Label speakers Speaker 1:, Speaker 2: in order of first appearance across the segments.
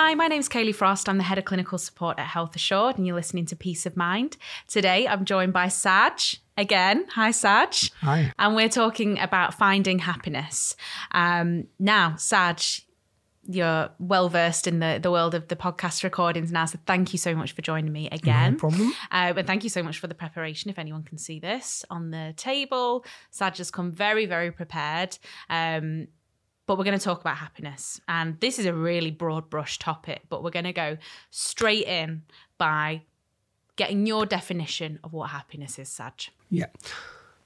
Speaker 1: Hi, my name's Kayleigh Frost. I'm the head of clinical support at Health Assured, and you're listening to Peace of Mind. Today, I'm joined by Saj again. Hi, Saj.
Speaker 2: Hi.
Speaker 1: And we're talking about finding happiness. Um, now, Saj, you're well versed in the, the world of the podcast recordings now. So thank you so much for joining me again.
Speaker 2: No problem.
Speaker 1: Uh, and thank you so much for the preparation. If anyone can see this on the table, Saj has come very, very prepared. Um, but we're going to talk about happiness. And this is a really broad brush topic, but we're going to go straight in by getting your definition of what happiness is, Saj.
Speaker 2: Yeah.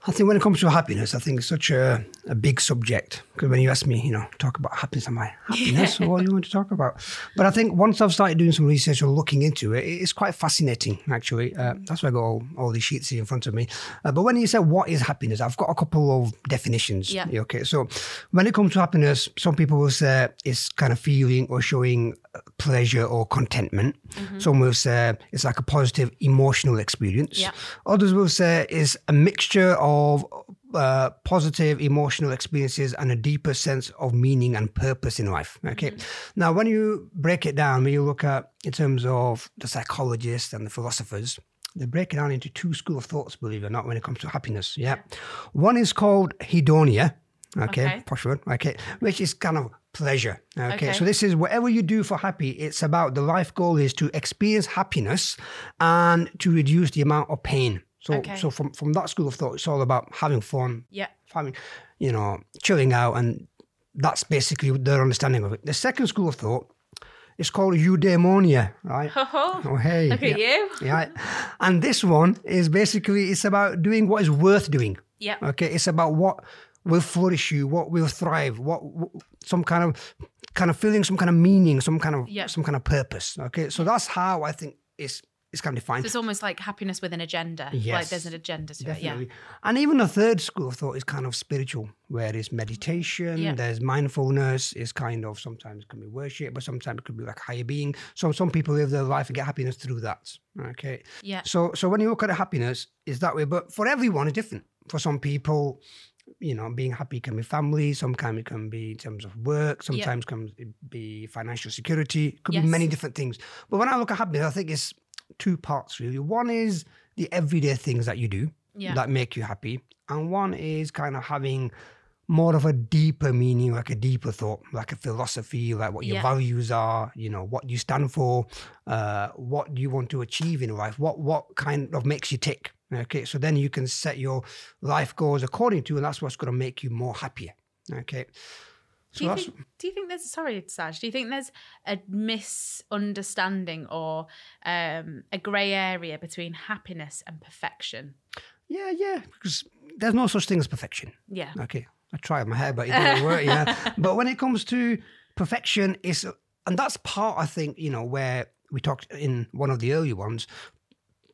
Speaker 2: I think when it comes to happiness, I think it's such a, a big subject. Because when you ask me, you know, talk about happiness, I'm like, happiness? what do you want to talk about? But I think once I've started doing some research or looking into it, it's quite fascinating, actually. Uh, that's why I got all, all these sheets here in front of me. Uh, but when you say what is happiness, I've got a couple of definitions.
Speaker 1: Yeah.
Speaker 2: Okay. So when it comes to happiness, some people will say it's kind of feeling or showing pleasure or contentment. Some will say it's like a positive emotional experience.
Speaker 1: Yeah.
Speaker 2: Others will say it's a mixture of uh, positive emotional experiences and a deeper sense of meaning and purpose in life. Okay. Now, when you break it down, when you look at in terms of the psychologists and the philosophers, they break it down into two school of thoughts, believe it or not, when it comes to happiness. Yeah. One is called hedonia. Okay.
Speaker 1: Okay.
Speaker 2: Posh word. Okay. Which is kind of pleasure. Okay?
Speaker 1: Okay.
Speaker 2: So this is whatever you do for happy, it's about the life goal is to experience happiness and to reduce the amount of pain. So
Speaker 1: Okay.
Speaker 2: so from, from that school of thought, it's all about having fun,
Speaker 1: Yeah.
Speaker 2: having, you know, chilling out, and that's basically their understanding of it. The second school of thought is called eudaimonia, right? Oh, hey.
Speaker 1: Look at
Speaker 2: yeah.
Speaker 1: you.
Speaker 2: Yeah. And this one is basically, it's about doing what is worth doing.
Speaker 1: Yeah.
Speaker 2: Okay. It's about what will flourish you, what will thrive, what, wh- some kind of, kind of feeling, some kind of meaning, some kind of,
Speaker 1: Yeah.
Speaker 2: some kind of purpose. Okay. So that's how I think it's, it's kind of defined.
Speaker 1: So it's almost like happiness with an agenda. Like
Speaker 2: Yes,
Speaker 1: there's an agenda to
Speaker 2: Definitely.
Speaker 1: it.
Speaker 2: And even the third school of thought is kind of spiritual, where there's meditation,
Speaker 1: Yeah.
Speaker 2: there's mindfulness, it's kind of sometimes it can be worship, but sometimes it could be like higher being. So some people live their life and get happiness through that. Okay.
Speaker 1: Yeah. Yeah.
Speaker 2: So so when you look at happiness, it's that way. But for everyone it's different. For some people, you know, being happy can be family, sometimes it can be in terms of work, sometimes can be financial security, it could
Speaker 1: Yes.
Speaker 2: be many different things. But when I look at happiness, I think it's two parts really. One is the everyday things that you do
Speaker 1: Yeah.
Speaker 2: that make you happy, and one is kind of having more of a deeper meaning, like a deeper thought, like a philosophy, like what your
Speaker 1: Yeah.
Speaker 2: values are, you know, what you stand for, uh, what do you want to achieve in life, what what kind of makes you tick. Okay, so then you can set your life goals according to, and that's what's going to make you more happier. Okay, so
Speaker 1: Do you, think, do you think there's sorry, Saj? Do you think there's a misunderstanding or um, a grey area between happiness and perfection?
Speaker 2: yeah, yeah, because there's no such thing as perfection.
Speaker 1: Yeah.
Speaker 2: Okay, I tried my hair, but it didn't work. Yeah, but when it comes to perfection, is and that's part I think you know where we talked in one of the early ones.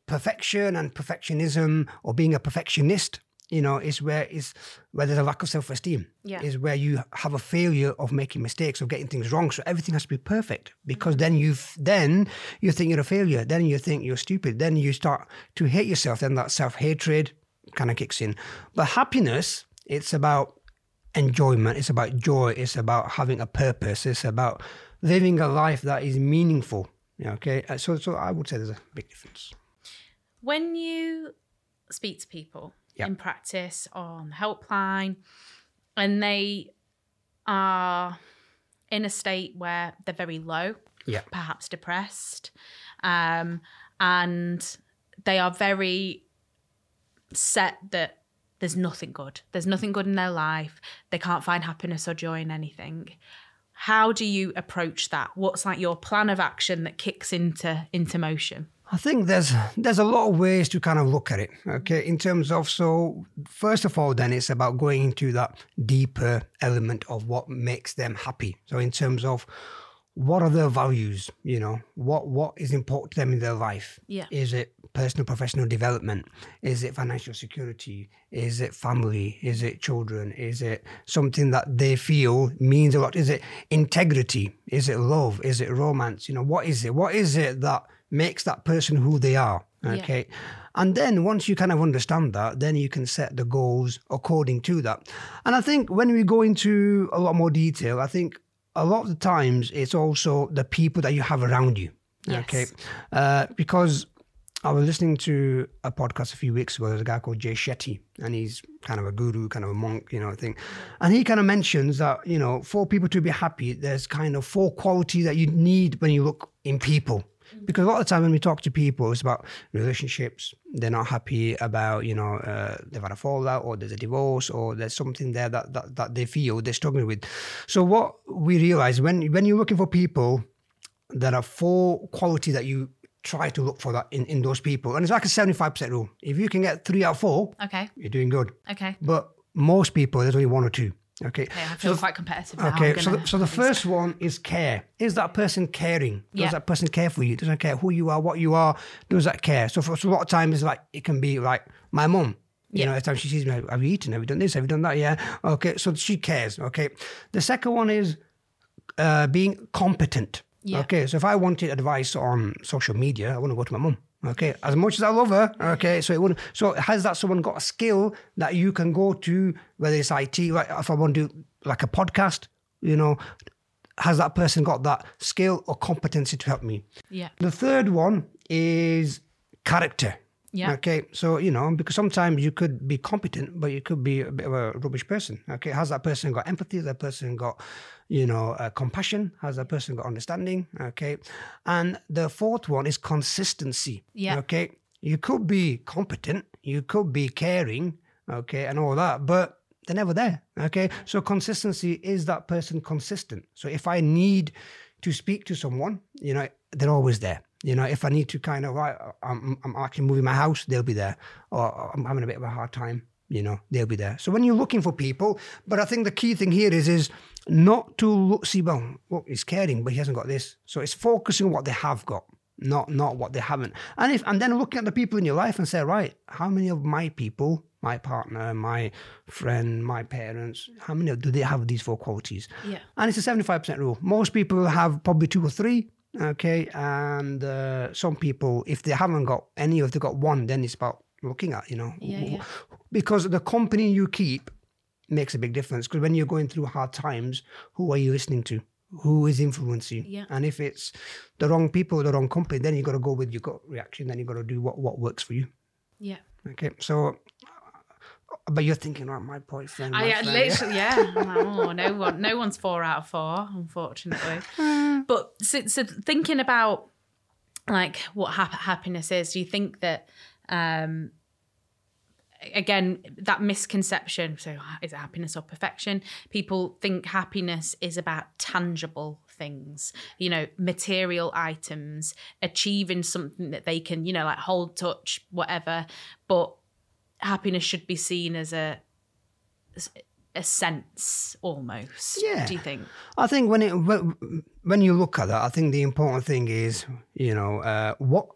Speaker 2: Perfection and perfectionism, or being a perfectionist, you know, is where is where there's a lack of self-esteem.
Speaker 1: Yeah.
Speaker 2: Is where you have a failure of making mistakes, of getting things wrong. So everything has to be perfect because then you then you think you're a failure. Then you think you're stupid. Then you start to hate yourself. Then that self-hatred kind of kicks in. But happiness, it's about enjoyment. It's about joy. It's about having a purpose. It's about living a life that is meaningful. Yeah, Okay, Uh, so so I would say there's a big difference.
Speaker 1: When you speak to people
Speaker 2: Yeah.
Speaker 1: in practice on the helpline and they are in a state where they're very low,
Speaker 2: Yeah.
Speaker 1: perhaps depressed, um, and they are very set that there's nothing good. There's nothing good in their life. They can't find happiness or joy in anything. How do you approach that? What's like your plan of action that kicks into into motion?
Speaker 2: I think there's there's a lot of ways to kind of look at it. Okay, in terms of so first of all, then it's about going into that deeper element of what makes them happy. So in terms of what are their values, you know, what what is important to them in their life?
Speaker 1: Yeah.
Speaker 2: Is it personal professional development? Is it financial security? Is it family? Is it children? Is it something that they feel means a lot? Is it integrity? Is it love? Is it romance? You know, what is it? What is it that makes that person who they are?
Speaker 1: Yeah.
Speaker 2: Okay. And then once you kind of understand that, then you can set the goals according to that. And I think when we go into a lot more detail, I think a lot of the times it's also the people that you have around you.
Speaker 1: Yes.
Speaker 2: Okay. Uh, because I was listening to a podcast a few weeks ago. There's a guy called Jay Shetty, and he's kind of a guru, kind of a monk, you know, thing. And he kind of mentions that, you know, for people to be happy, there's kind of four qualities that you need when you look in people. Because a lot of the time when we talk to people, it's about relationships. They're not happy about, you know, uh, they've had a fallout or there's a divorce or there's something there that, that, that they feel they're struggling with. So what we realize when, when you're looking for people, there are four qualities that you try to look for that in, in those people. And it's like a 75% rule. If you can get three out of four,
Speaker 1: Okay.
Speaker 2: you're doing good.
Speaker 1: Okay.
Speaker 2: But most people, there's only one or two. Okay.
Speaker 1: Okay. I feel quite competitive now.
Speaker 2: Okay, so the, so the first one is care. Is that person caring? Does
Speaker 1: Yeah.
Speaker 2: that person care for you? Doesn't care who you are, what you are. Does that care? So for so a lot of times, like it can be like my mum. You
Speaker 1: Yeah.
Speaker 2: know, every time she sees me, have you eaten? Have you done this? Have you done that? Yeah. Okay, so she cares. Okay. The second one is uh, being competent.
Speaker 1: Yeah.
Speaker 2: Okay, so if I wanted advice on social media, I want to go to my mum. Okay, as much as I love her. Okay, so it wouldn't. So has that someone got a skill that you can go to, whether it's IT, like if I want to do like a podcast, you know, has that person got that skill or competency to help me?
Speaker 1: Yeah.
Speaker 2: The third one is character.
Speaker 1: Yeah.
Speaker 2: Okay. So, you know, because sometimes you could be competent, but you could be a bit of a rubbish person. Okay. Has that person got empathy? Has that person got, you know, uh, compassion? Has that person got understanding? Okay. And the fourth one is consistency.
Speaker 1: Yeah.
Speaker 2: Okay. You could be competent, you could be caring, okay, and all that, but they're never there. Okay. So consistency is that person consistent. So if I need to speak to someone, you know, they're always there. You know, if I need to kind of, right, I'm, I'm actually moving my house, they'll be there. Or I'm having a bit of a hard time, you know, they'll be there. So when you're looking for people, but I think the key thing here is, is not to look, see, well, look, he's caring, but he hasn't got this. So it's focusing on what they have got, not not what they haven't. And if and then looking at the people in your life and say, right, how many of my people, my partner, my friend, my parents, how many do they have these four qualities?
Speaker 1: Yeah.
Speaker 2: And it's a 75% rule. Most people have probably two or three. Okay. And uh, some people, if they haven't got any, if they've got one, then it's about looking at, you know,
Speaker 1: Yeah, yeah.
Speaker 2: Because the company you keep makes a big difference. Because when you're going through hard times, who are you listening to? Who is influencing you?
Speaker 1: Yeah.
Speaker 2: And if it's the wrong people, the wrong company, then you got to go with your gut reaction. Then you got to do what, what works for you.
Speaker 1: Yeah.
Speaker 2: Okay. So, but you're thinking, right, my boyfriend. my
Speaker 1: I uh,
Speaker 2: friend,
Speaker 1: literally, yeah. Like, oh, no one, no one's four out of four, unfortunately. but so, so thinking about like what hap- happiness is, do you think that, um, again, that misconception? So, is it happiness or perfection? People think happiness is about tangible things, you know, material items, achieving something that they can, you know, like hold, touch, whatever. But happiness should be seen as a a sense almost.
Speaker 2: Yeah.
Speaker 1: Do you think?
Speaker 2: I think when it when, you look at that, I think the important thing is, you know, uh, what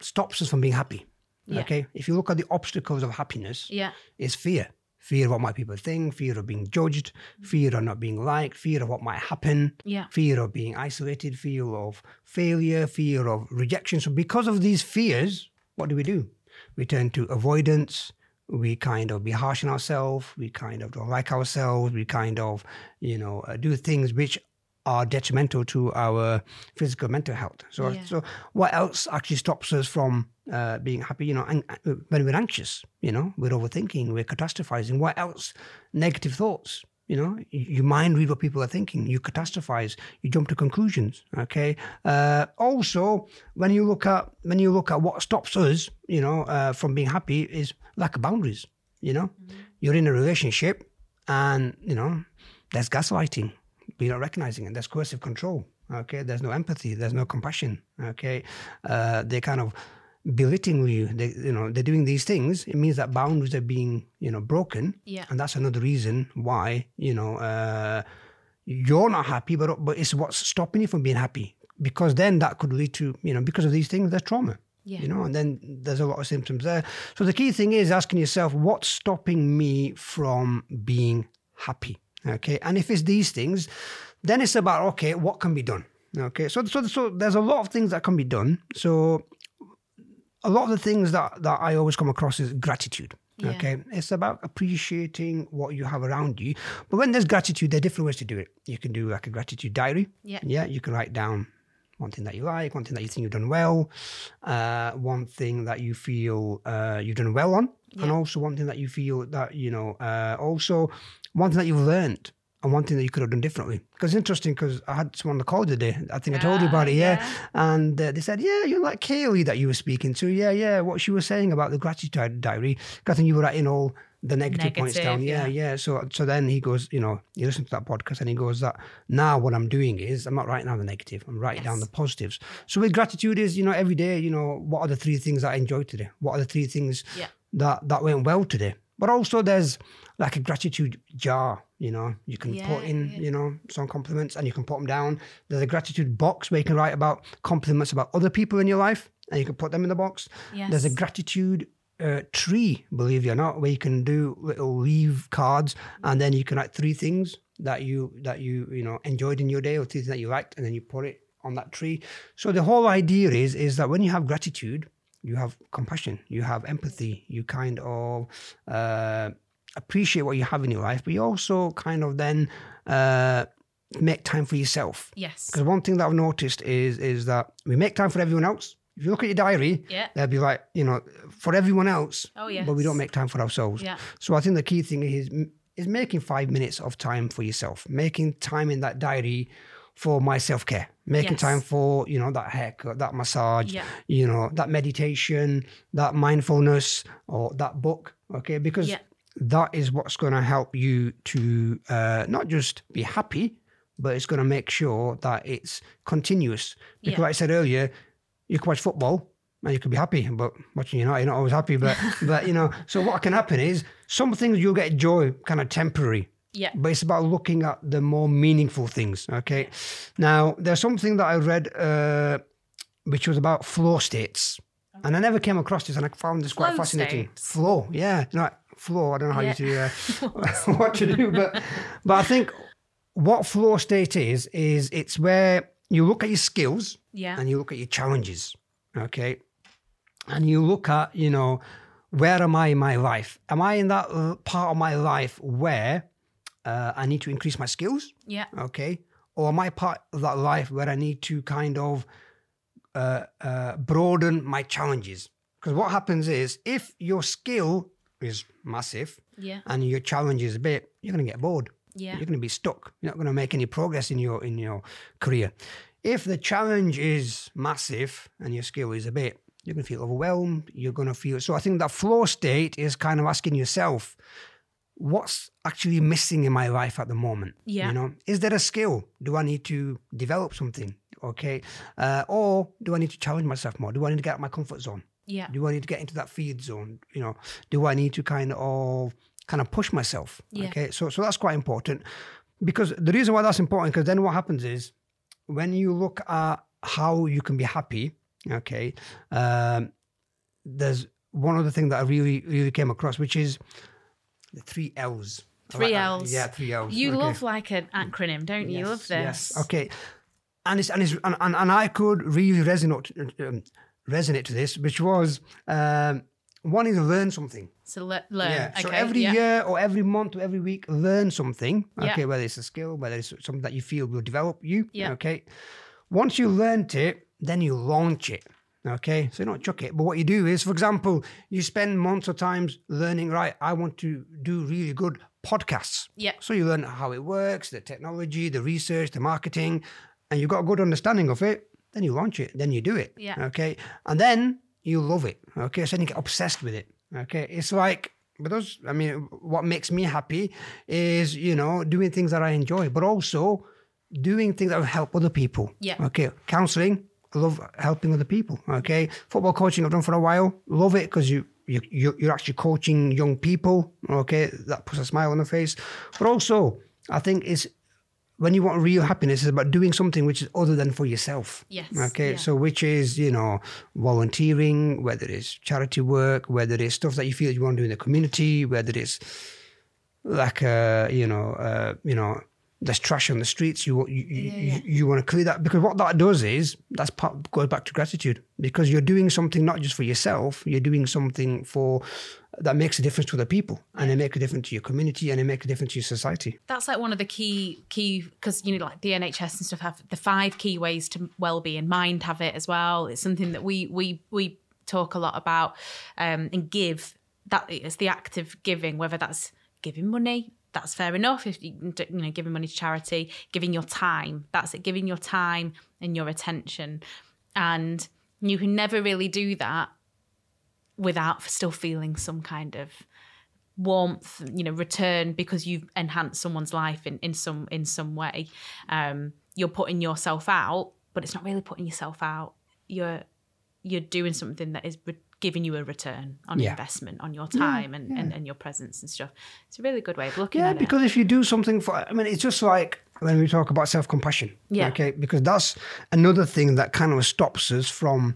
Speaker 2: stops us from being happy.
Speaker 1: Yeah.
Speaker 2: Okay, if you look at the obstacles of happiness,
Speaker 1: Yeah.
Speaker 2: is fear. Fear of what might people think, fear of being judged, fear of not being liked, fear of what might happen,
Speaker 1: Yeah.
Speaker 2: fear of being isolated, fear of failure, fear of rejection. So, because of these fears, what do we do? We turn to avoidance. We kind of be harsh on ourselves. We kind of don't like ourselves. We kind of, you know, uh, do things which are detrimental to our physical mental health. So,
Speaker 1: Yeah.
Speaker 2: so what else actually stops us from uh, being happy? You know, and, uh, when we're anxious, you know, we're overthinking, we're catastrophizing. What else? Negative thoughts. You know, you, mind read what people are thinking. You catastrophize. You jump to conclusions. Okay. Uh, also, when you look at when you look at what stops us, you know, uh, from being happy is lack of boundaries. You know, you're in a relationship, and you know, there's gaslighting. We're not recognizing it. There's coercive control. Okay. There's no empathy. There's no compassion. Okay. Uh, they kind of belittling you. They, you know, they're doing these things. It means that boundaries are being, you know, broken.
Speaker 1: Yeah.
Speaker 2: And that's another reason why, you know, uh, you're not happy, but but it's what's stopping you from being happy. Because then that could lead to, you know, because of these things, there's trauma.
Speaker 1: Yeah.
Speaker 2: You know, and then there's a lot of symptoms there. So the key thing is asking yourself, what's stopping me from being happy? Okay. And if it's these things, then it's about, okay, what can be done? Okay. So, so, so there's a lot of things that can be done. So a lot of the things that, that I always come across is gratitude.
Speaker 1: Yeah.
Speaker 2: Okay, it's about appreciating what you have around you. But when there's gratitude, there are different ways to do it. You can do like a gratitude diary.
Speaker 1: Yeah.
Speaker 2: Yeah, you can write down one thing that you like, one thing that you think you've done well, uh, one thing that you feel uh, you've done well on, and also one thing that you feel that you know, uh, also one thing that you've learned. And one thing that you could have done differently. Because it's interesting, because I had someone on the call today. I think I told you
Speaker 1: Ah,
Speaker 2: about it, yeah.
Speaker 1: yeah.
Speaker 2: And uh, they said, yeah, you're like Kayleigh that you were speaking to. Yeah, yeah. What she was saying about the gratitude diary. I think you were writing all the negative, points down. Yeah,
Speaker 1: yeah.
Speaker 2: yeah. So, so then he goes, you know, he listens to that podcast and he goes that now what I'm doing is I'm not writing down the negative. I'm writing down the positives. So with gratitude is, you know, every day, you know, what are the three things that I enjoyed today? What are the three things
Speaker 1: Yeah.
Speaker 2: that that went well today? But also there's like a gratitude jar, you know, you can
Speaker 1: Yeah,
Speaker 2: put in,
Speaker 1: yeah.
Speaker 2: you know, some compliments and you can put them down. There's a gratitude box where you can write about compliments about other people in your life and you can put them in the box. There's a gratitude uh, tree, believe it or not, where you can do little leave cards and then you can write three things that you that you you know enjoyed in your day or three things that you liked and then you put it on that tree. So the whole idea is is that when you have gratitude, you have compassion, you have empathy, you kind of uh, appreciate what you have in your life, but you also kind of then uh, make time for yourself.
Speaker 1: Yes.
Speaker 2: Because one thing that I've noticed is is that we make time for everyone else. If you look at your diary,
Speaker 1: Yeah.
Speaker 2: they'll be like, you know, for everyone else,
Speaker 1: Oh, yes.
Speaker 2: but we don't make time for ourselves.
Speaker 1: Yeah.
Speaker 2: So I think the key thing is is making five minutes of time for yourself, making time in that diary for my self care, making
Speaker 1: Yes.
Speaker 2: time for you know that haircut, that massage,
Speaker 1: Yeah.
Speaker 2: you know that meditation, that mindfulness, or that book. Okay, because
Speaker 1: Yeah.
Speaker 2: that is what's going to help you to uh, not just be happy, but it's going to make sure that it's continuous. Because,
Speaker 1: Yeah.
Speaker 2: like I said earlier, you can watch football and you can be happy, but watching United, you're not always happy. But, but you know, so what can happen is some things you'll get joy, kind of temporary.
Speaker 1: Yeah.
Speaker 2: But it's about looking at the more meaningful things. Okay. Now, there's something that I read uh, which was about flow states. And I never came across this and I found this quite
Speaker 1: Flow
Speaker 2: fascinating.
Speaker 1: states?
Speaker 2: Flow, yeah. You know, like flow, I don't know how
Speaker 1: Yeah.
Speaker 2: you do uh, what to do, but but I think what flow state is, is it's where you look at your skills
Speaker 1: Yeah.
Speaker 2: and you look at your challenges, okay? And you look at, you know, where am I in my life? Am I in that uh, part of my life where uh, I need to increase my skills,
Speaker 1: Yeah.
Speaker 2: okay? Or am I part of that life where I need to kind of uh, uh, broaden my challenges? Because what happens is if your skill is massive
Speaker 1: Yeah.
Speaker 2: and your challenge is a bit, you're going to get bored
Speaker 1: Yeah.
Speaker 2: you're going to be stuck. You're not going to make any progress in your in your career. If the challenge is massive and your skill is a bit, you're going to feel overwhelmed. You're going to feel so. I think that flow state is kind of asking yourself, what's actually missing in my life at the moment?
Speaker 1: Yeah.
Speaker 2: You know, is there a skill? Do I need to develop something? Okay, uh, or do I need to challenge myself more? Do I need to get out of my comfort zone?
Speaker 1: Yeah.
Speaker 2: Do I need to get into that feed zone? You know, do I need to kind of kind of push myself?
Speaker 1: Yeah.
Speaker 2: Okay, so so that's quite important because the reason why that's important because then what happens is when you look at how you can be happy. Okay, um, there's one other thing that I really really came across, which is the three L's.
Speaker 1: Three
Speaker 2: like.
Speaker 1: L's.
Speaker 2: Yeah, three L's.
Speaker 1: You
Speaker 2: Okay.
Speaker 1: love like an acronym, don't you? You love this.
Speaker 2: Yes. Okay. And it's and it's and, and, and I could really resonate um, resonate to this, which was um, one is learn something.
Speaker 1: So le- learn.
Speaker 2: Yeah.
Speaker 1: Okay.
Speaker 2: So every
Speaker 1: yeah.
Speaker 2: year or every month or every week, learn something.
Speaker 1: Yeah.
Speaker 2: Okay. Whether it's a skill, whether it's something that you feel will develop you.
Speaker 1: Yeah.
Speaker 2: Okay. Once you learnt it, then you launch it. Okay. So you don't chuck it. But what you do is, for example, you spend months or times learning, right, I want to do really good podcasts.
Speaker 1: Yeah.
Speaker 2: So you learn how it works, the technology, the research, the marketing, and you've got a good understanding of it. Then you launch it. Then you do it.
Speaker 1: Yeah.
Speaker 2: Okay. And then you love it. Okay. So then you get obsessed with it. Okay. It's like, but those, I mean, what makes me happy is, you know, doing things that I enjoy, but also doing things that will help other people.
Speaker 1: Yeah.
Speaker 2: Okay. Counseling, love helping other people. Okay. Football coaching, I've done for a while. Love it because you, you, you- you're actually coaching young people. Okay. That puts a smile on the face. But also, I think it's when you want real happiness, it's about doing something which is other than for yourself.
Speaker 1: Yes,
Speaker 2: Okay.
Speaker 1: yeah.
Speaker 2: So, which is, you know, volunteering, whether it's charity work, whether it's stuff that you feel you want to do in the community, whether it's like, uh, you know, uh, you know, there's trash on the streets. You you, you, you, you want to clear that because what that does is that's part goes back to gratitude because you're doing something not just for yourself. You're doing something for that makes a difference to other people and it makes a difference to your community and it makes a difference to your society.
Speaker 1: That's like one of the key key because you know like the NHS and stuff have the five key ways to well-being. Mind have it as well. It's something that we we we talk a lot about um, and give. That is the act of giving, whether that's giving money. That's fair enough. If you you know giving money to charity, giving your time. That's it. Giving your time and your attention, and you can never really do that without still feeling some kind of warmth you know return because you've enhanced someone's life in, in some in some way um you're putting yourself out but it's not really putting yourself out you're you're doing something that is re- giving you a return on
Speaker 2: Yeah.
Speaker 1: investment on your time and, and and your presence and stuff it's a really good way of looking at it.
Speaker 2: Yeah, because if you do something for, I mean, it's just like when we talk about self compassion.
Speaker 1: Yeah.
Speaker 2: Okay. Because that's another thing that kind of stops us from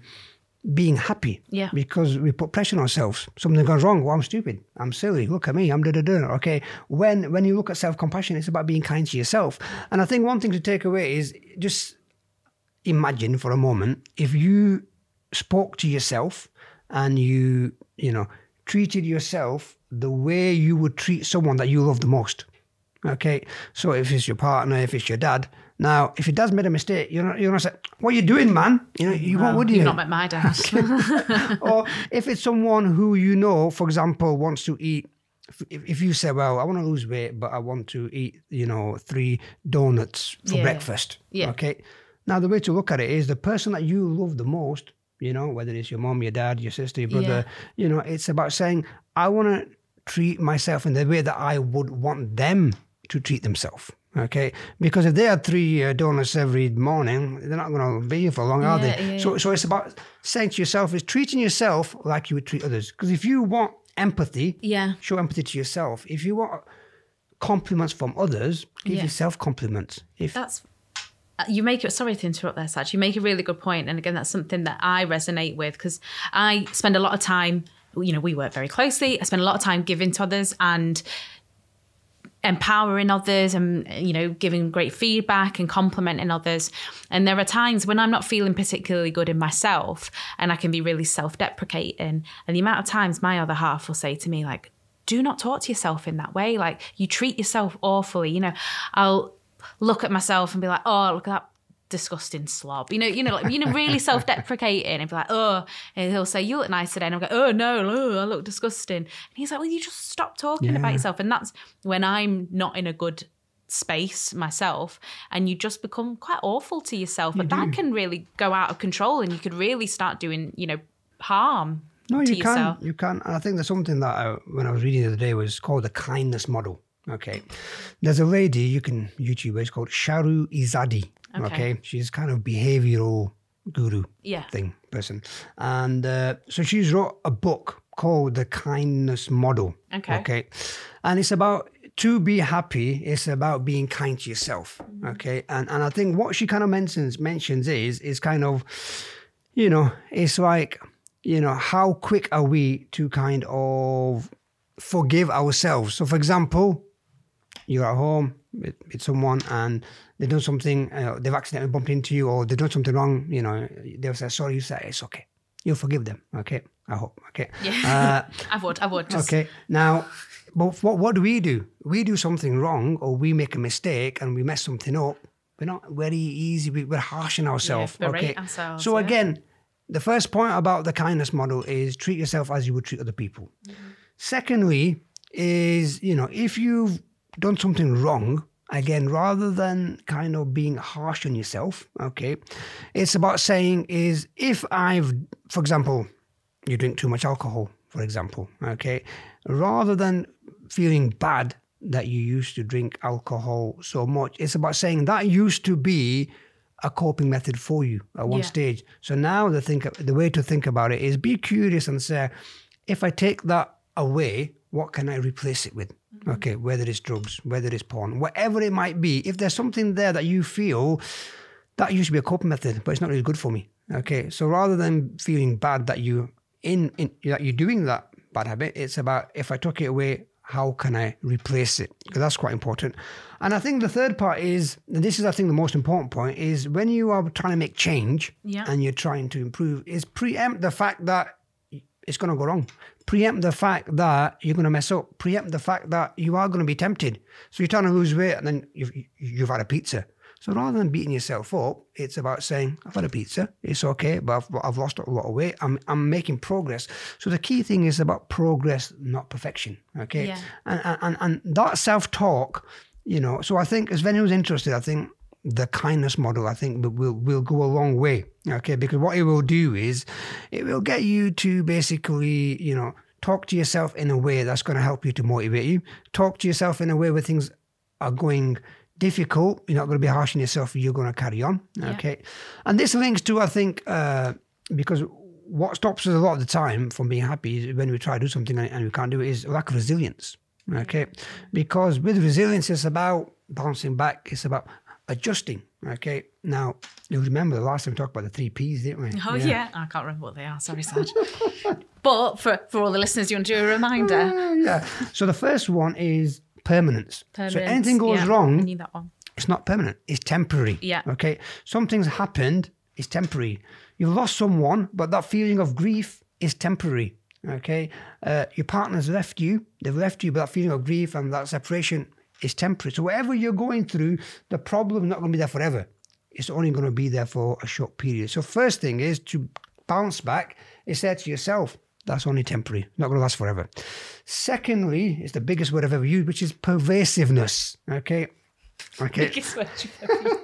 Speaker 2: being happy.
Speaker 1: Yeah.
Speaker 2: Because we put pressure on ourselves. Something goes wrong. Well, I'm stupid. I'm silly. Look at me. I'm da da da. Okay. When when you look at self compassion, it's about being kind to yourself. And I think one thing to take away is just imagine for a moment if you spoke to yourself and you you know treated yourself the way you would treat someone that you love the most okay so if it's your partner if it's your dad now if your dad's made a mistake you're not you're not say what are you doing man you know you won't would you
Speaker 1: you've not met my dad
Speaker 2: or if it's someone who you know, for example, wants to eat. If, if you say, "Well, I want to lose weight, but I want to eat, you know, three donuts for
Speaker 1: Yeah.
Speaker 2: breakfast,"
Speaker 1: Yeah.
Speaker 2: okay. Now the way to look at it is the person that you love the most. You know, whether it's your mom, your dad, your sister, your brother. You know, it's about saying, "I want to treat myself in the way that I would want them to treat themselves." Okay, because if they had three uh, donuts every morning, they're not going to be here for long, are they?
Speaker 1: yeah,
Speaker 2: so, so it's about saying to yourself is treating yourself like you would treat others. Because if you want empathy,
Speaker 1: yeah
Speaker 2: show empathy to yourself. If you want compliments from others, give
Speaker 1: Yeah.
Speaker 2: yourself compliments. If
Speaker 1: that's Uh, you make it sorry to interrupt there Saj. you make a really good point and again that's something that i resonate with because i spend a lot of time you know we work very closely. I spend a lot of time giving to others and empowering others and you know giving great feedback and complimenting others. And there are times when i'm not feeling particularly good in myself and i can be really self-deprecating. And the amount of times my other half will say to me like do not talk to yourself in that way. Like you treat yourself awfully. You know i'll look at myself and be like oh look at that disgusting slob. You know you know like you know really self-deprecating and be like oh and he'll say you look nice today. And i'll go oh no oh, i look disgusting. And he's like well you just stop talking about yourself. And that's when i'm not in a good space myself and you just become quite awful to yourself. But that can really go out of control and you could really start doing you know harm
Speaker 2: no,
Speaker 1: to
Speaker 2: you can,
Speaker 1: yourself.
Speaker 2: you can. And I think there's something that I, when I was reading the other day was called the kindness method. Okay, there's a lady you can YouTube. It's called Shahroo Izadi.
Speaker 1: Okay.
Speaker 2: Okay, she's kind of behavioral guru.
Speaker 1: yeah
Speaker 2: thing person and uh, so she's wrote a book called the kindness method
Speaker 1: Okay.
Speaker 2: okay and it's about to be happy it's about being kind to yourself okay and and i think what she kind of mentions mentions is is kind of you know it's like you know how quick are we to kind of forgive ourselves so for example you're at home with, with someone and they've done something, uh, they've accidentally bumped into you or they've done something wrong, you know, they'll say, sorry, you say, it's okay. You'll forgive them, okay? I hope, okay?
Speaker 1: yeah i would i would just
Speaker 2: Okay, now, but what, what do we do? We do something wrong or we make a mistake and we mess something up. We're not very easy, we- we're harsh on ourselves,
Speaker 1: berate
Speaker 2: okay?
Speaker 1: ourselves,
Speaker 2: so
Speaker 1: yeah.
Speaker 2: again, the first point about the kindness method is treat yourself as you would treat other people. Secondly, is you know if you've done something wrong, again, rather than kind of being harsh on yourself, okay, it's about saying is if I've, for example, you drink too much alcohol, for example, okay, rather than feeling bad that you used to drink alcohol so much, it's about saying that used to be a coping method for you at one
Speaker 1: Yeah.
Speaker 2: stage. So now the think the way to think about it is be curious and say, if I take that away, what can I replace it with? Mm-hmm. Okay, whether it's drugs, whether it's porn, whatever it might be, if there's something there that you feel that used to be a coping method, but it's not really good for me. Okay, so rather than feeling bad that you in, in that you're doing that bad habit, it's about if I took it away, how can I replace it? Because that's quite important. And I think the third part is, and this is, I think, the most important point, is when you are trying to make change
Speaker 1: Yeah.
Speaker 2: and you're trying to improve, is preempt the fact that it's going to go wrong. Preempt the fact that you're going to mess up. Preempt the fact that you are going to be tempted. So you're trying to lose weight and then you've, you've had a pizza. So rather than beating yourself up, it's about saying, I've had a pizza. It's okay, but I've, I've lost a lot of weight. I'm, I'm making progress. So the key thing is about progress, not perfection. Okay.
Speaker 1: Yeah.
Speaker 2: And, and, and that self talk, you know, so I think as anyone's interested, I think the kindness method, I think, will will go a long way. Okay, because what it will do is, it will get you to basically, you know, talk to yourself in a way that's going to help you to motivate you. Talk to yourself in a way where things are going difficult. You're not going to be harsh on yourself. You're going to carry on. Okay, and this links to, I think, uh, because what stops us a lot of the time from being happy is when we try to do something and, and we can't do it is lack of resilience. Okay, because with resilience, it's about bouncing back. It's about adjusting. Okay. Now, you remember the last time we talked about the three P's, didn't we?
Speaker 1: Oh yeah. I can't remember what they are. Sorry, Saj. but for for all the listeners, you want to do a reminder?
Speaker 2: Uh, yeah. So the first one is permanence. So anything goes
Speaker 1: yeah, I
Speaker 2: wrong,
Speaker 1: knew that one.
Speaker 2: it's not permanent. It's temporary.
Speaker 1: Yeah.
Speaker 2: Okay. Something's happened. It's temporary. You've lost someone, but that feeling of grief is temporary. Okay. Uh, your partner's left you. They've left you, but that feeling of grief and that separation is temporary. So whatever you're going through, the problem is not going to be there forever. It's only going to be there for a short period. So first thing is to bounce back. Is say to yourself, that's only temporary, not going to last forever. Secondly, it's the biggest word I've ever used, which is pervasiveness. Okay. Okay.
Speaker 1: Biggest word you've ever used.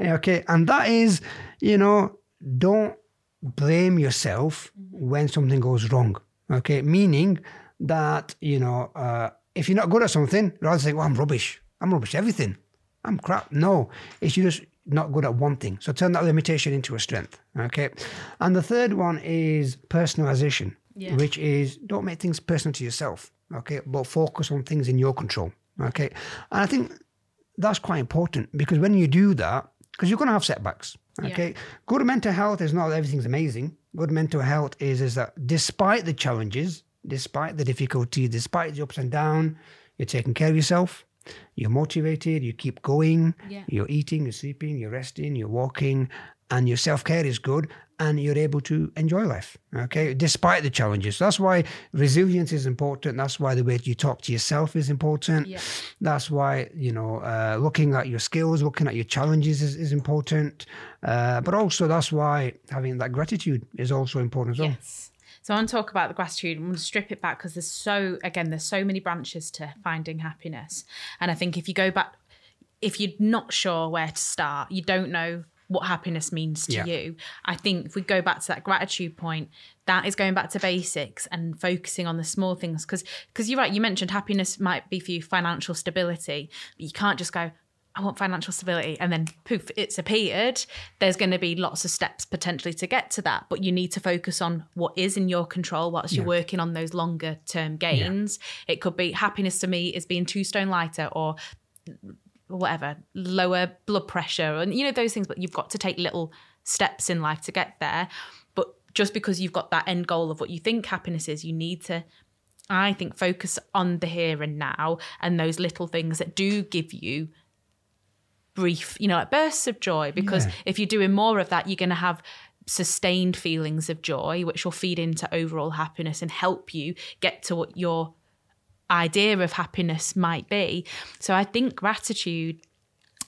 Speaker 2: Okay, and that is, you know, don't blame yourself when something goes wrong. Okay, meaning that you know, uh, if you're not good at something, rather than saying, "Well, I'm rubbish. I'm rubbish at everything. I'm crap." No, it's you're just not good at one thing. So turn that limitation into a strength. Okay, and the third one is personalization,
Speaker 1: Yeah.
Speaker 2: which is don't make things personal to yourself. Okay, but focus on things in your control. Okay, and I think that's quite important because when you do that, because you're going to have setbacks. Okay, good mental health is not that everything's amazing. Good mental health is is that despite the challenges, despite the difficulty, despite the ups and downs, you're taking care of yourself. You're motivated. You keep going.
Speaker 1: Yeah.
Speaker 2: You're eating. You're sleeping. You're resting. You're walking, and your self care is good. And you're able to enjoy life. Okay, despite the challenges. That's why resilience is important. That's why the way you talk to yourself is important.
Speaker 1: Yeah.
Speaker 2: That's why you know uh, looking at your skills, looking at your challenges is, is important. Uh, but also that's why having that gratitude is also important as well.
Speaker 1: So I want to talk about the gratitude. I'm going to strip it back because there's so again there's so many branches to finding happiness, and I think if you go back, if you're not sure where to start, you don't know what happiness means to
Speaker 2: Yeah.
Speaker 1: you. I think if we go back to that gratitude point, that is going back to basics and focusing on the small things. Because because you're right, you mentioned happiness might be for you financial stability, but you can't just go. I want financial stability, and then poof, it's appeared. There's going to be lots of steps potentially to get to that, but you need to focus on what is in your control whilst you're working on those longer term gains. It could be happiness to me is being two stone lighter, or whatever, lower blood pressure, and you know those things. But you've got to take little steps in life to get there. But just because you've got that end goal of what you think happiness is, you need to, I think, focus on the here and now and those little things that do give you brief, you know, like bursts of joy. Because
Speaker 2: Yeah.
Speaker 1: if you're doing more of that, you're going to have sustained feelings of joy, which will feed into overall happiness and help you get to what your idea of happiness might be. So I think gratitude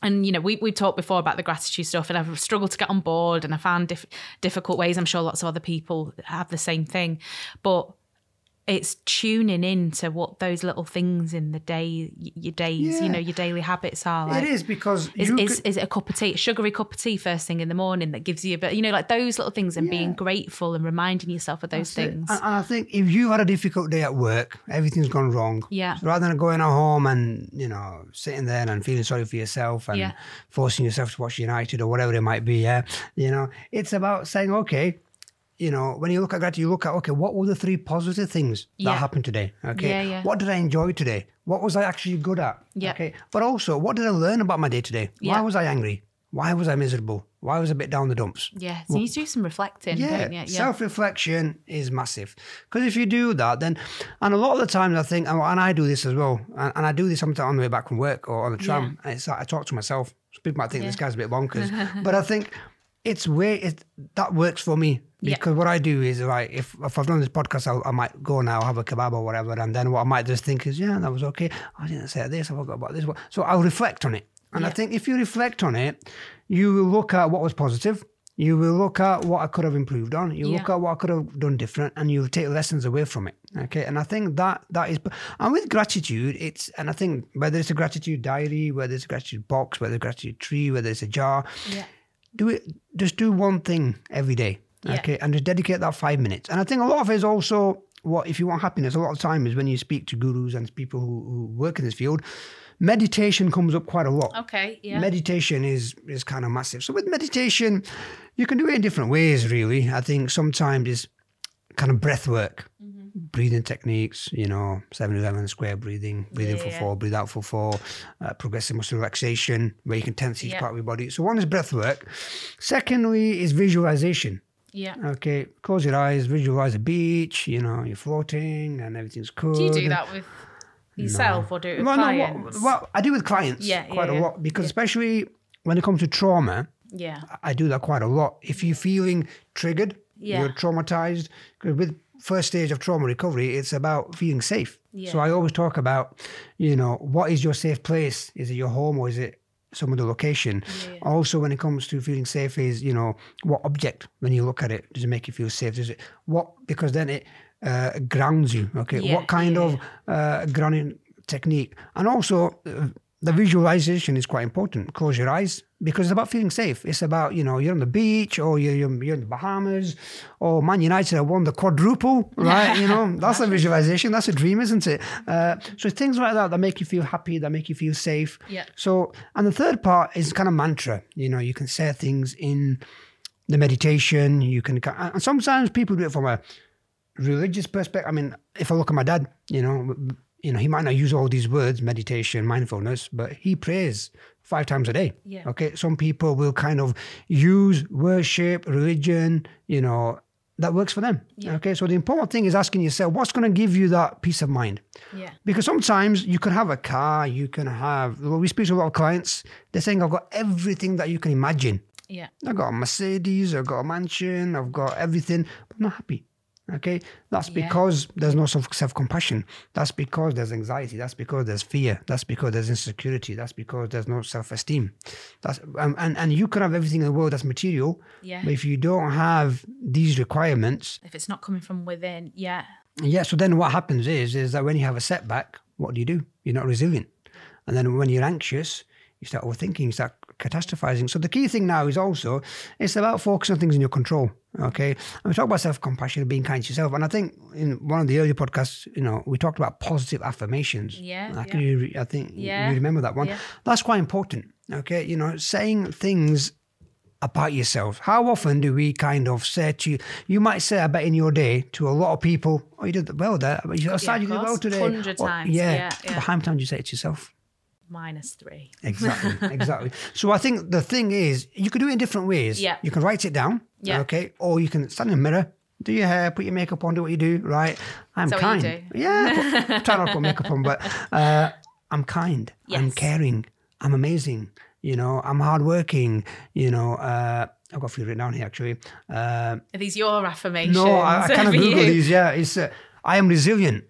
Speaker 1: and you know we we talked before about the gratitude stuff and I've struggled to get on board and I found diff- difficult ways I'm sure lots of other people have the same thing but it's tuning in to what those little things in the day your days
Speaker 2: Yeah.
Speaker 1: you know your daily habits are like
Speaker 2: it is because
Speaker 1: is,
Speaker 2: you
Speaker 1: is,
Speaker 2: could-
Speaker 1: is it a cup of tea, a sugary cup of tea first thing in the morning that gives you a bit, you know, like those little things and being grateful and reminding yourself of those
Speaker 2: That's
Speaker 1: things.
Speaker 2: And, and I think if you had a difficult day at work, everything's gone wrong.
Speaker 1: Yeah.
Speaker 2: So rather than going at home and you know sitting there and feeling sorry for yourself and
Speaker 1: Yeah.
Speaker 2: forcing yourself to watch United or whatever it might be, yeah, you know, it's about saying, okay, you know, when you look at gratitude, you look at okay, what were the three positive things
Speaker 1: Yeah.
Speaker 2: that happened today? Okay,
Speaker 1: Yeah, yeah.
Speaker 2: what did I enjoy today? What was I actually good at?
Speaker 1: Yeah.
Speaker 2: Okay, but also what did I learn about my day today?
Speaker 1: Yeah.
Speaker 2: Why was I angry? Why was I miserable? Why was I a bit down the dumps?
Speaker 1: Yeah. So you need to do some reflecting,
Speaker 2: Yeah.
Speaker 1: Yeah.
Speaker 2: self reflection is massive. Because if you do that, then, and a lot of the times I think, and and I do this as well, and, and I do this sometimes on the way back from work or on the tram, and it's like I talk to myself. People might think this guy's a bit bonkers, but I think it's way, it, that works for me.
Speaker 1: Yeah.
Speaker 2: Because what I do is, like, if, if I've done this podcast, I'll, I might go now, have a kebab or whatever, and then what I might just think is, yeah, that was okay. I didn't say this, I forgot about this. So I'll reflect on it. And I think if you reflect on it, you will look at what was positive. You will look at what I could have improved on. You look at what I could have done different, and you'll take lessons away from it. Okay, and I think that that is, and with gratitude, it's, and I think whether it's a gratitude diary, whether it's a gratitude box, whether it's a gratitude tree, whether it's a jar,
Speaker 1: Yeah.
Speaker 2: do it. Just do one thing every day.
Speaker 1: Yeah.
Speaker 2: Okay, and just dedicate that five minutes. And I think a lot of it is also what if you want happiness. A lot of time is when you speak to gurus and people who, who work in this field, meditation comes up quite a lot.
Speaker 1: Okay. Yeah.
Speaker 2: Meditation is is kind of massive. So with meditation, you can do it in different ways. Really, I think sometimes it's kind of breath work,
Speaker 1: Mm-hmm.
Speaker 2: breathing techniques. You know, 7-Eleven square breathing, breathing
Speaker 1: Yeah,
Speaker 2: for
Speaker 1: yeah.
Speaker 2: four, breathe out for four, uh, progressive muscle relaxation, where you can tense each
Speaker 1: Yeah.
Speaker 2: part of your body. So one is breath work. Secondly is visualization.
Speaker 1: Yeah.
Speaker 2: Okay, close your eyes, visualize a beach. You know, you're floating and everything's cool.
Speaker 1: Do you do that with yourself or do it with
Speaker 2: Well, no,
Speaker 1: clients?
Speaker 2: what, what I do with clients
Speaker 1: Yeah,
Speaker 2: quite
Speaker 1: yeah,
Speaker 2: a
Speaker 1: yeah.
Speaker 2: lot because especially when it comes to trauma,
Speaker 1: yeah.
Speaker 2: I do that quite a lot. If you're feeling triggered,
Speaker 1: Yeah.
Speaker 2: you're traumatized, with first stage of trauma recovery, it's about feeling safe. So I always talk about, you know, what is your safe place? Is it your home or is it some of the location?
Speaker 1: Yeah.
Speaker 2: Also, when it comes to feeling safe, is you know what object when you look at it does it make you feel safe? Does it what because then it uh, grounds you. Okay,
Speaker 1: Yeah,
Speaker 2: what kind of uh, grounding technique? And also. Uh, the visualization is quite important. Close your eyes because it's about feeling safe. It's about, you know, you're on the beach or you're, you're, you're in the Bahamas or Man United have won the quadruple, right? you know, that's a visualization. That's a dream, isn't it? Uh, so things like that that make you feel happy, that make you feel safe.
Speaker 1: Yeah.
Speaker 2: So, and the third part is kind of mantra. You know, you can say things in the meditation. You can, and sometimes people do it from a religious perspective. I mean, if I look at my dad, you know, you know, he might not use all these words, meditation, mindfulness, but he prays five times a day.
Speaker 1: Yeah.
Speaker 2: Okay. Some people will kind of use worship, religion, you know, that works for them.
Speaker 1: Yeah.
Speaker 2: Okay. So the important thing is asking yourself, what's going to give you that peace of mind?
Speaker 1: Yeah.
Speaker 2: Because sometimes you can have a car, you can have, well, we speak to a lot of clients, they're saying, I've got everything that you can imagine.
Speaker 1: Yeah.
Speaker 2: I've got a Mercedes, I've got a mansion, I've got everything, but I'm not happy. Okay, that's
Speaker 1: Yeah.
Speaker 2: because there's no self compassion. That's because there's anxiety. That's because there's fear. That's because there's insecurity. That's because there's no self esteem. That's um, and and you can have everything in the world that's material,
Speaker 1: Yeah.
Speaker 2: but if you don't have these requirements,
Speaker 1: If it's not coming from within, yeah.
Speaker 2: yeah. So then what happens is is that when you have a setback, what do you do? You're not resilient, and then when you're anxious, you start overthinking. You start catastrophizing. So the key thing now is also it's about focusing on things in your control. Okay, and we talk about self compassion being kind to yourself. And I think in one of the earlier podcasts, you know, we talked about positive affirmations.
Speaker 1: Yeah,
Speaker 2: I, can you re- I think
Speaker 1: Yeah,
Speaker 2: you remember that one.
Speaker 1: yeah.
Speaker 2: That's quite important. Okay, you know, saying things about yourself. How often do we kind of say to you, you might say, I bet in your day to a lot of people, oh, you did well there. But you
Speaker 1: Yeah,
Speaker 2: you did well today.
Speaker 1: 100
Speaker 2: Or-
Speaker 1: times.
Speaker 2: Yeah.
Speaker 1: Yeah, yeah.
Speaker 2: But how many times do you say it to yourself?
Speaker 1: Minus three.
Speaker 2: Exactly, exactly. So I think the thing is, you can do it in different ways.
Speaker 1: Yeah.
Speaker 2: You can write it down.
Speaker 1: Yeah.
Speaker 2: Okay. Or you can stand in the mirror, do your hair, put your makeup on, do what you do. Right. I'm
Speaker 1: you
Speaker 2: kind. Yeah. Put, try not to put makeup on, but uh, I'm kind. I'm caring. I'm amazing. You know, I'm hardworking. You know, uh, I've got a few written down here actually. Uh,
Speaker 1: Are these your affirmations?
Speaker 2: no, I, I kind of Google
Speaker 1: you?
Speaker 2: these. Yeah, it's uh, I am resilient.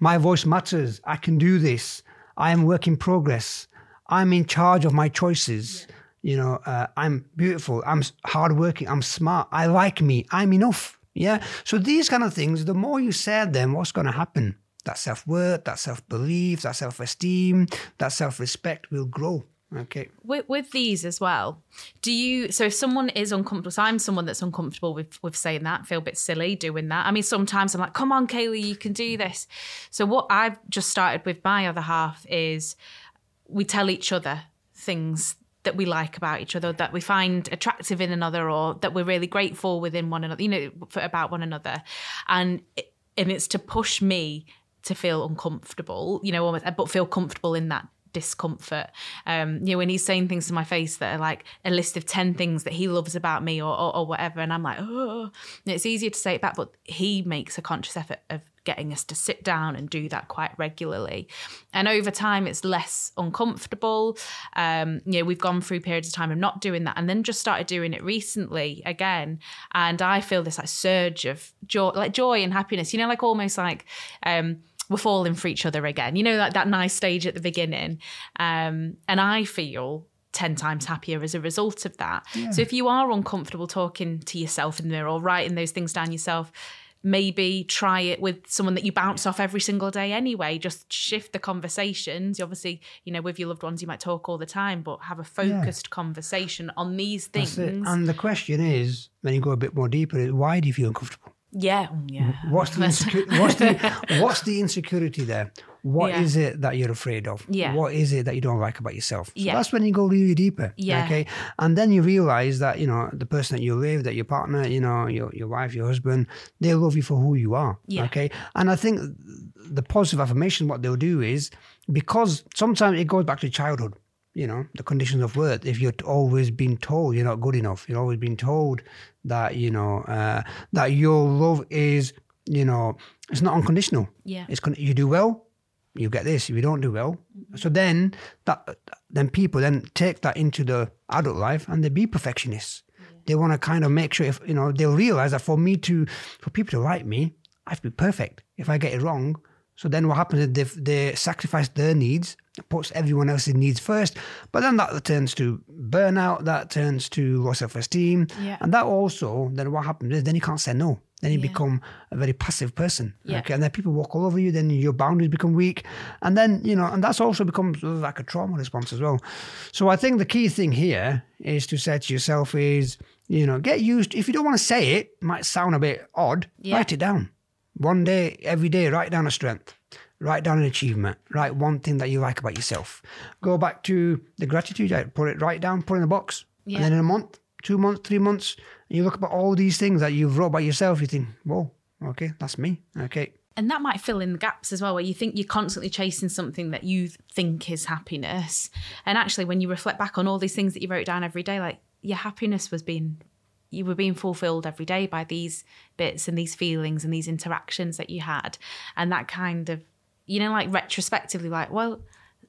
Speaker 2: My voice matters. I can do this. I am work in progress. I'm in charge of my choices. You know, uh, I'm beautiful. I'm hardworking. I'm smart. I like me. I'm enough. Yeah. So these kind of things, the more you say them, what's going to happen? That self worth, that self belief, that self esteem, that self respect will grow. Okay.
Speaker 1: with, with these as well do you so if someone is uncomfortable so i'm someone that's uncomfortable with with saying that feel a bit silly doing that. I mean sometimes i'm like come on Kayleigh you can do this. So what i've just started with my other half is we tell each other things that we like about each other that we find attractive in another or that we're really grateful within one another you know for, about one another. And and it's to push me to feel uncomfortable you know almost but feel comfortable in that discomfort. Um, you know, when he's saying things to my face that are like a list of 10 things that he loves about me or, or, or whatever. And I'm like, oh, and it's easier to say it back, but he makes a conscious effort of getting us to sit down and do that quite regularly. And over time, it's less uncomfortable. Um, you know, we've gone through periods of time of not doing that and then just started doing it recently again. And I feel this like surge of joy, like joy and happiness, you know, like almost like, um, we're falling for each other again. You know, like that nice stage at the beginning. Um, and I feel 10 times happier as a result of that. Yeah. So if you are uncomfortable talking to yourself in the mirror or writing those things down yourself, maybe try it with someone that you bounce off every single day anyway just shift the conversations You obviously you know with your loved ones you might talk all the time but have a focused yeah. conversation on these things
Speaker 2: and the question is when you go a bit more deeper is why do you feel uncomfortable
Speaker 1: yeah oh, yeah
Speaker 2: what's the, insecurity, what's the what's the insecurity there what yeah. is it that you're afraid of?
Speaker 1: Yeah.
Speaker 2: What is it that you don't like about yourself? So
Speaker 1: yeah.
Speaker 2: that's when you go really deeper.
Speaker 1: Yeah.
Speaker 2: Okay. And then you realize that, you know, the person that you live, that your partner, you know, your, your wife, your husband, they love you for who you are.
Speaker 1: Yeah.
Speaker 2: Okay. And I think the positive affirmation, what they'll do is because sometimes it goes back to childhood you know the conditions of worth if you're always being told you're not good enough you're always being told that you know uh, that your love is you know it's not unconditional
Speaker 1: yeah
Speaker 2: it's con- you do well you get this. If you don't do well, so then that then people then take that into the adult life and they be perfectionists. Yeah. They want to kind of make sure if you know they'll realize that for me to for people to like me, I have to be perfect. If I get it wrong, so then what happens is they, they sacrifice their needs, puts everyone else's needs first, but then that turns to burnout, that turns to low self esteem,
Speaker 1: yeah.
Speaker 2: and that also then what happens is then you can't say no then you yeah. become a very passive person.
Speaker 1: Yeah.
Speaker 2: Okay, and then people walk all over you. Then your boundaries become weak, and then you know, and that's also becomes like a trauma response as well. So I think the key thing here is to say to yourself is you know get used. If you don't want to say it, it might sound a bit odd.
Speaker 1: Yeah.
Speaker 2: Write it down. One day, every day, write down a strength. Write down an achievement. Write one thing that you like about yourself. Go back to the gratitude. Put it right down. Put it in a box.
Speaker 1: Yeah.
Speaker 2: And then in a month, two months, three months, and you look about all these things that you've wrote about yourself, you think, whoa, okay, that's me. Okay.
Speaker 1: And that might fill in the gaps as well, where you think you're constantly chasing something that you think is happiness. And actually, when you reflect back on all these things that you wrote down every day, like your happiness was being, you were being fulfilled every day by these bits and these feelings and these interactions that you had. And that kind of, you know, like retrospectively, like, well,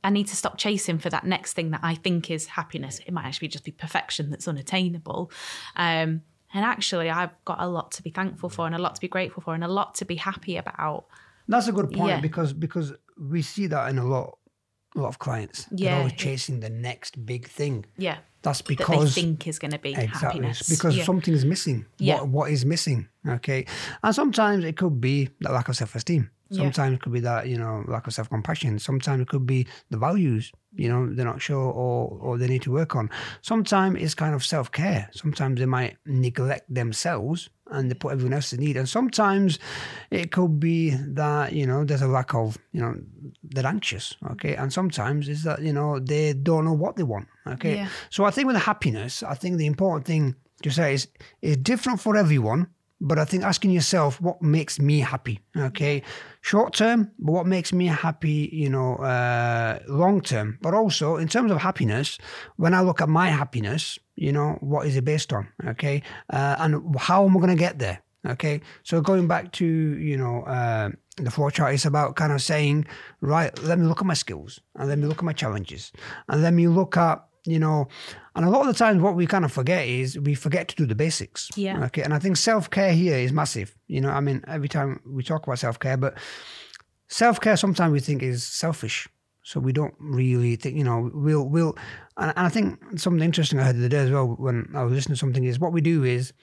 Speaker 1: I need to stop chasing for that next thing that I think is happiness. It might actually just be perfection that's unattainable. Um, and actually, I've got a lot to be thankful for, and a lot to be grateful for, and a lot to be happy about.
Speaker 2: That's a good point yeah. because because we see that in a lot a lot of clients.
Speaker 1: Yeah,
Speaker 2: They're always chasing the next big thing.
Speaker 1: Yeah.
Speaker 2: That's because
Speaker 1: that they think is going to be exactly, happiness.
Speaker 2: because
Speaker 1: yeah.
Speaker 2: something is missing.
Speaker 1: Yeah.
Speaker 2: What, what is missing? Okay. And sometimes it could be the lack of self esteem. Sometimes yeah. it could be that, you know, lack of self compassion. Sometimes it could be the values, you know, they're not sure or, or they need to work on. Sometimes it's kind of self care. Sometimes they might neglect themselves and they put everyone else in need. And sometimes it could be that, you know, there's a lack of, you know, they're anxious. Okay. And sometimes it's that, you know, they don't know what they want. Okay.
Speaker 1: Yeah.
Speaker 2: So I think with happiness, I think the important thing to say is it's different for everyone but I think asking yourself what makes me happy, okay, short term, but what makes me happy, you know, uh, long term. But also in terms of happiness, when I look at my happiness, you know, what is it based on, okay, uh, and how am I going to get there, okay? So going back to you know uh, the flow chart, it's about kind of saying, right, let me look at my skills and let me look at my challenges and let me look at you know, and a lot of the times what we kind of forget is we forget to do the basics.
Speaker 1: Yeah.
Speaker 2: Okay. And I think self care here is massive. You know, I mean, every time we talk about self care, but self care sometimes we think is selfish. So we don't really think, you know, we'll, we'll, and, and I think something interesting I heard the other day as well when I was listening to something is what we do is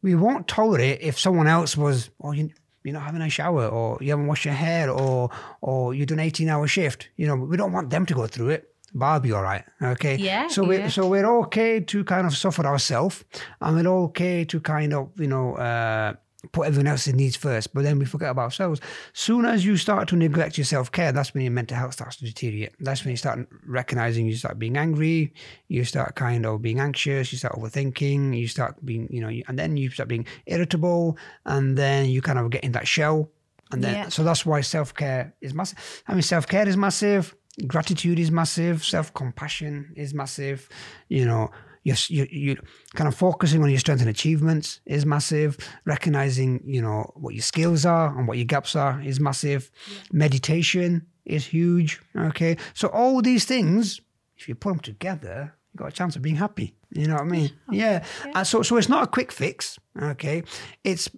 Speaker 2: we won't tolerate if someone else was, oh, you, you're not having a shower or you haven't washed your hair or, or you do an 18 hour shift. You know, we don't want them to go through it but I'll be all right. Okay.
Speaker 1: Yeah.
Speaker 2: So we're so we're okay to kind of suffer ourselves, and we're okay to kind of you know uh, put everyone else's needs first. But then we forget about ourselves. Soon as you start to neglect your self care, that's when your mental health starts to deteriorate. That's when you start recognizing you start being angry, you start kind of being anxious, you start overthinking, you start being you know, and then you start being irritable, and then you kind of get in that shell. And then,
Speaker 1: yeah.
Speaker 2: so that's why self care is massive. I mean, self care is massive Gratitude is massive. Self compassion is massive. You know, you you kind of focusing on your strengths and achievements is massive. Recognizing you know what your skills are and what your gaps are is massive. Meditation is huge. Okay, so all these things, if you put them together, you got a chance of being happy. You know what I mean? Yeah. Uh, so so it's not a quick fix. Okay, it's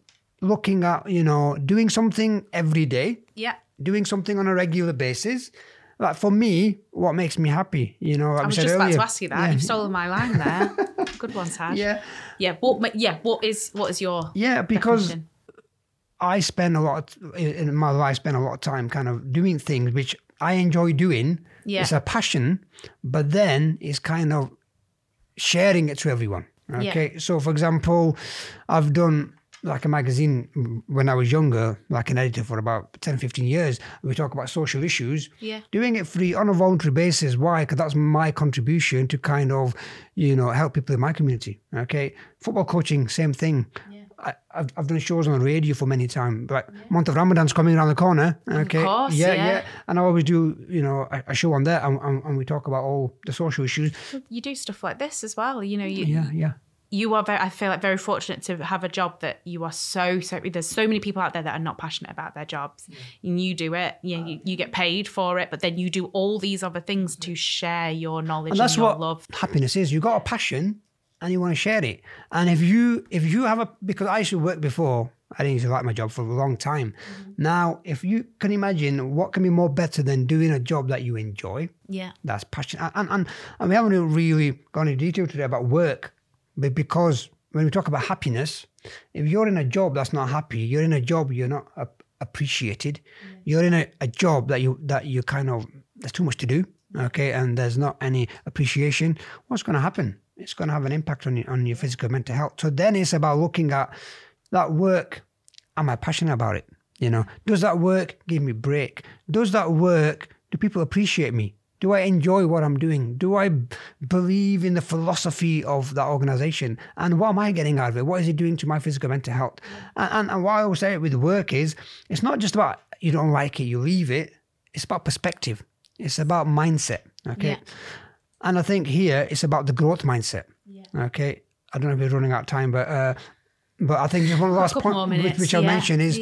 Speaker 2: looking at you know doing something every day
Speaker 1: Yeah.
Speaker 2: doing something on a regular basis. Like for me, what makes me happy, you know, like
Speaker 1: I was just about to ask you that.
Speaker 2: Yeah.
Speaker 1: You've stolen my line there. Good one, Saj.
Speaker 2: Yeah,
Speaker 1: Yeah. What? Yeah. What is? What is your?
Speaker 2: yeah, because
Speaker 1: definition?
Speaker 2: I spend a lot in in my life, spend a lot of time kind of doing things which I enjoy doing.
Speaker 1: Yeah.
Speaker 2: It's a passion, but then it's kind of sharing it to everyone.
Speaker 1: Yeah.
Speaker 2: Okay. So, for example, I've done like a magazine mm, when I was younger, like an editor for about 10, 15 years. We talk about social issues.
Speaker 1: Yeah.
Speaker 2: Doing it free on a voluntary basis. Why? Because that's my contribution to kind of, you know, help people in my community. Okay. Football coaching, same thing.
Speaker 1: Yeah.
Speaker 2: I, I've, I've done shows on the radio for many times. Like month of Ramadan's coming around the corner. Okay.
Speaker 1: course,
Speaker 2: yeah,
Speaker 1: yeah.
Speaker 2: And I always do, you know, a, a show on there and, and, and we talk about all the social issues.
Speaker 1: You do stuff like this as well. You know, you
Speaker 2: Yeah, yeah.
Speaker 1: You are very. I feel like very fortunate to have a job that you are so so. There's so many people out there that are not passionate about their jobs, and you do it. You, know, you you get paid for it, but then you do all these other things to share your knowledge
Speaker 2: And
Speaker 1: and,
Speaker 2: that's
Speaker 1: your
Speaker 2: what
Speaker 1: love.
Speaker 2: happiness is. You got a passion and you want to share it. And if you if you have a because I used to work before, I didn't used to like my job for a long time.
Speaker 1: Mm-hmm.
Speaker 2: Now, if you can imagine what can be more better than doing a job that you enjoy,
Speaker 1: Yeah,
Speaker 2: that's passion. And and, and we haven't really gone into detail today about work, but because when we talk about happiness, if you're in a job that's not happy, you're in a job you're not ap- appreciated. Mm. You're in a, a job that you that you kind of there's too much to do, okay, and there's not any appreciation. What's going to happen? It's going to have an impact on your, on your physical mental health. So then it's about looking at that work. Am I passionate about it? You know, does that work give me break? Does that work? Do people appreciate me? Do I enjoy what I'm doing? Do I b- believe in the philosophy of that organization? And what am I getting out of it? What is it doing to my physical and mental health? And, and, and what I always say it with work is it's not just about you don't like it, you leave it. It's about perspective. It's about mindset. Okay.
Speaker 1: Yeah.
Speaker 2: And I think here it's about the growth mindset.
Speaker 1: Yeah.
Speaker 2: Okay. I don't know if we're running out of time, but uh, but I think just one last point which,
Speaker 1: minutes.
Speaker 2: which I'll
Speaker 1: yeah.
Speaker 2: mention is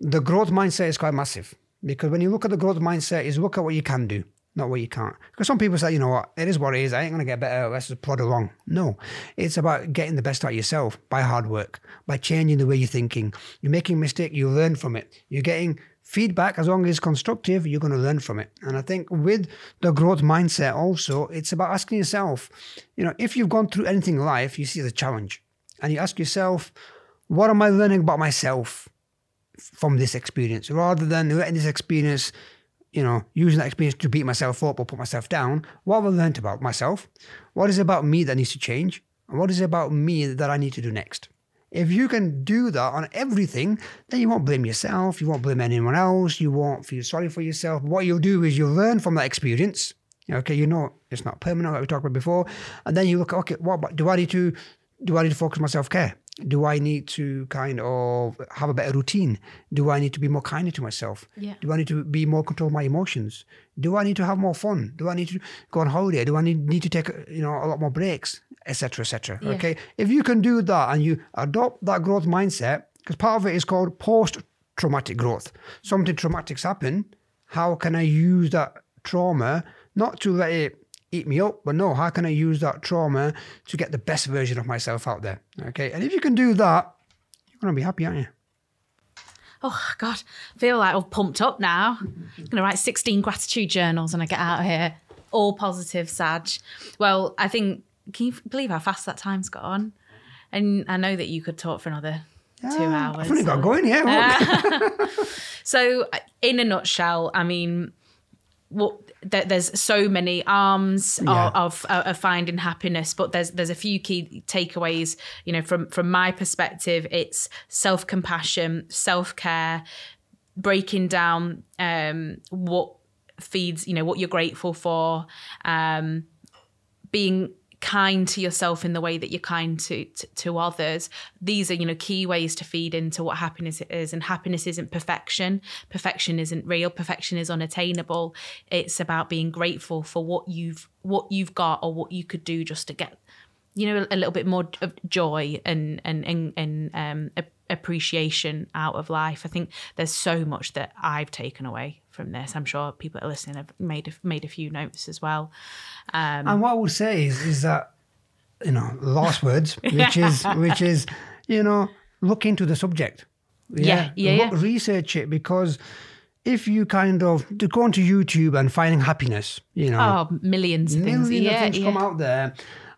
Speaker 2: the growth mindset is quite massive because when you look at the growth mindset is look at what you can do not what you can't. Because some people say you know what? It is what it is. I ain't going to get better. Let's just plod along. No. It's about getting the best out of yourself by hard work by changing the way you're thinking. You're making a mistake you learn from it. You're getting feedback. As long as it's constructive you're going to learn from it. And i think with the growth mindset also it's about asking yourself you know if you've gone through anything in life you see the challenge. And you ask yourself what am i learning about myself from this experience? Rather than letting this experience, you know, using that experience to beat myself up or put myself down. What have I learned about myself? What is it about me that needs to change? And what is it about me that I need to do next? If you can do that on everything, then you won't blame yourself, you won't blame anyone else, you won't feel sorry for yourself. What you'll do is you'll learn from that experience. Okay, you know it's not permanent like we talked about before. And then you look, okay, what do I need to do I need to focus on my self care? Do I need to kind of have a better routine? Do I need to be more kinder to myself?
Speaker 1: Yeah.
Speaker 2: Do I need to be more control of my emotions? Do I need to have more fun? Do I need to go on holiday? Do I need, need to take you know a lot more breaks, etc., etc.
Speaker 1: Yeah.
Speaker 2: Okay, if you can do that and you adopt that growth mindset, because part of it is called post-traumatic growth. Something traumatic's happen. How can I use that trauma not to let it eat me up, but no, how can I use that trauma to get the best version of myself out there? Okay, and if you can do that, you're gonna be happy, aren't you?
Speaker 1: Oh God, I feel like all pumped up now. I'm gonna write 16 gratitude journals when I get out of here. All positive, Saj. Well, I think can you believe how fast that time's gone? And I know that you could talk for another two hours.
Speaker 2: I've only got going, yeah.
Speaker 1: So, in a nutshell, I mean, what there, there's so many arms
Speaker 2: Yeah.
Speaker 1: of, of of finding happiness, but there's there's a few key takeaways. You know, from from my perspective, it's self compassion, self care, breaking down um, what feeds you know what you're grateful for, um, being kind to yourself in the way that you're kind to, to to others. These are you know key ways to feed into what happiness is and happiness isn't perfection. Perfection isn't real. Perfection is unattainable. It's about being grateful for what you've what you've got or what you could do just to get you know a little bit more of joy and and and, and um, appreciation out of life. I think there's so much that I've taken away from this. I'm sure people that are listening have made a, made a few notes as well. Um,
Speaker 2: and what I would say is is that you know last words, which is which is you know look into the subject.
Speaker 1: Yeah, yeah, yeah,
Speaker 2: look, yeah. Research it because if you kind of to go onto YouTube and finding happiness, you know,
Speaker 1: oh, millions of
Speaker 2: millions
Speaker 1: things,
Speaker 2: yeah, of things yeah. come out there.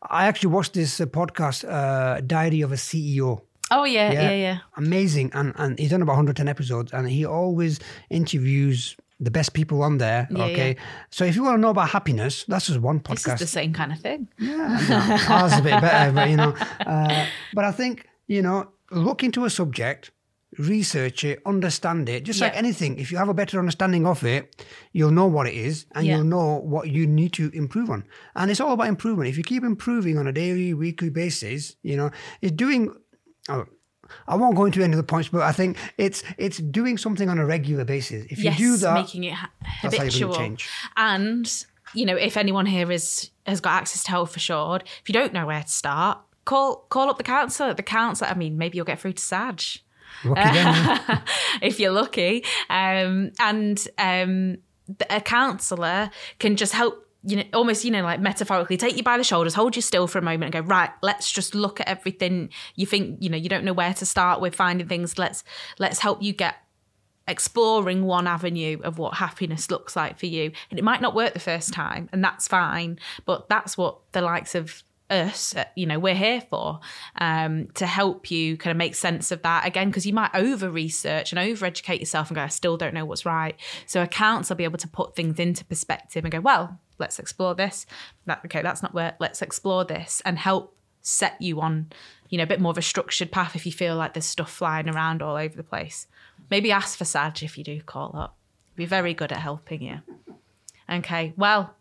Speaker 2: I actually watched this uh, podcast, uh, Diary of a CEO.
Speaker 1: Oh yeah, yeah, yeah, yeah.
Speaker 2: Amazing, and and he's done about 110 episodes, and he always interviews the best people on there. Yeah, okay, yeah. so if you want to know about happiness, that's just one podcast. This
Speaker 1: is the same kind of thing.
Speaker 2: Yeah, ours a bit better, but you know. Uh, but I think you know, look into a subject, research it, understand it. Just yeah. like anything, if you have a better understanding of it, you'll know what it is and you'll know what you need to improve on. And it's all about improvement. If you keep improving on a daily, weekly basis, you know, it's doing oh, I won't go into any of the points, but I think it's it's doing something on a regular basis. If
Speaker 1: yes,
Speaker 2: you do that,
Speaker 1: making it ha- habitual. And you know, if anyone here is has got access to Health Assured, if you don't know where to start, call call up the counsellor. The counsellor. I mean, maybe you'll get through to Saj. if you're lucky, um, and um, a counsellor can just help you know, almost, you know, like metaphorically take you by the shoulders, hold you still for a moment and go, right, let's just look at everything. You think, you know, you don't know where to start with finding things. Let's, let's help you get exploring one avenue of what happiness looks like for you. And it might not work the first time, and that's fine. But that's what the likes of us, uh, you know, we're here for um, to help you kind of make sense of that again, because you might over research and over educate yourself and go, I still don't know what's right. So accounts will be able to put things into perspective and go, well, let's explore this. That okay, that's not where. Let's explore this and help set you on, you know, a bit more of a structured path if you feel like there's stuff flying around all over the place. Maybe ask for Saj if you do call up. Be very good at helping you. Okay, well,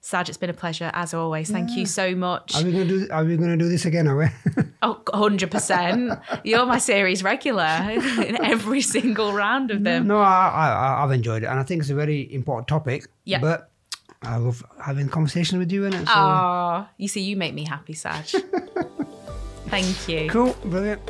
Speaker 1: Saj, it's been a pleasure as always. Thank yeah. you so much.
Speaker 2: Are we going to do? Are we going to do this again? Are we?
Speaker 1: oh, 100 percent. You're my series regular in every single round of them.
Speaker 2: No, I, I, I've enjoyed it, and I think it's a very important topic.
Speaker 1: Yeah.
Speaker 2: But I love having conversation with you in it.
Speaker 1: So. You see, you make me happy, Saj. Thank you.
Speaker 2: Cool, brilliant.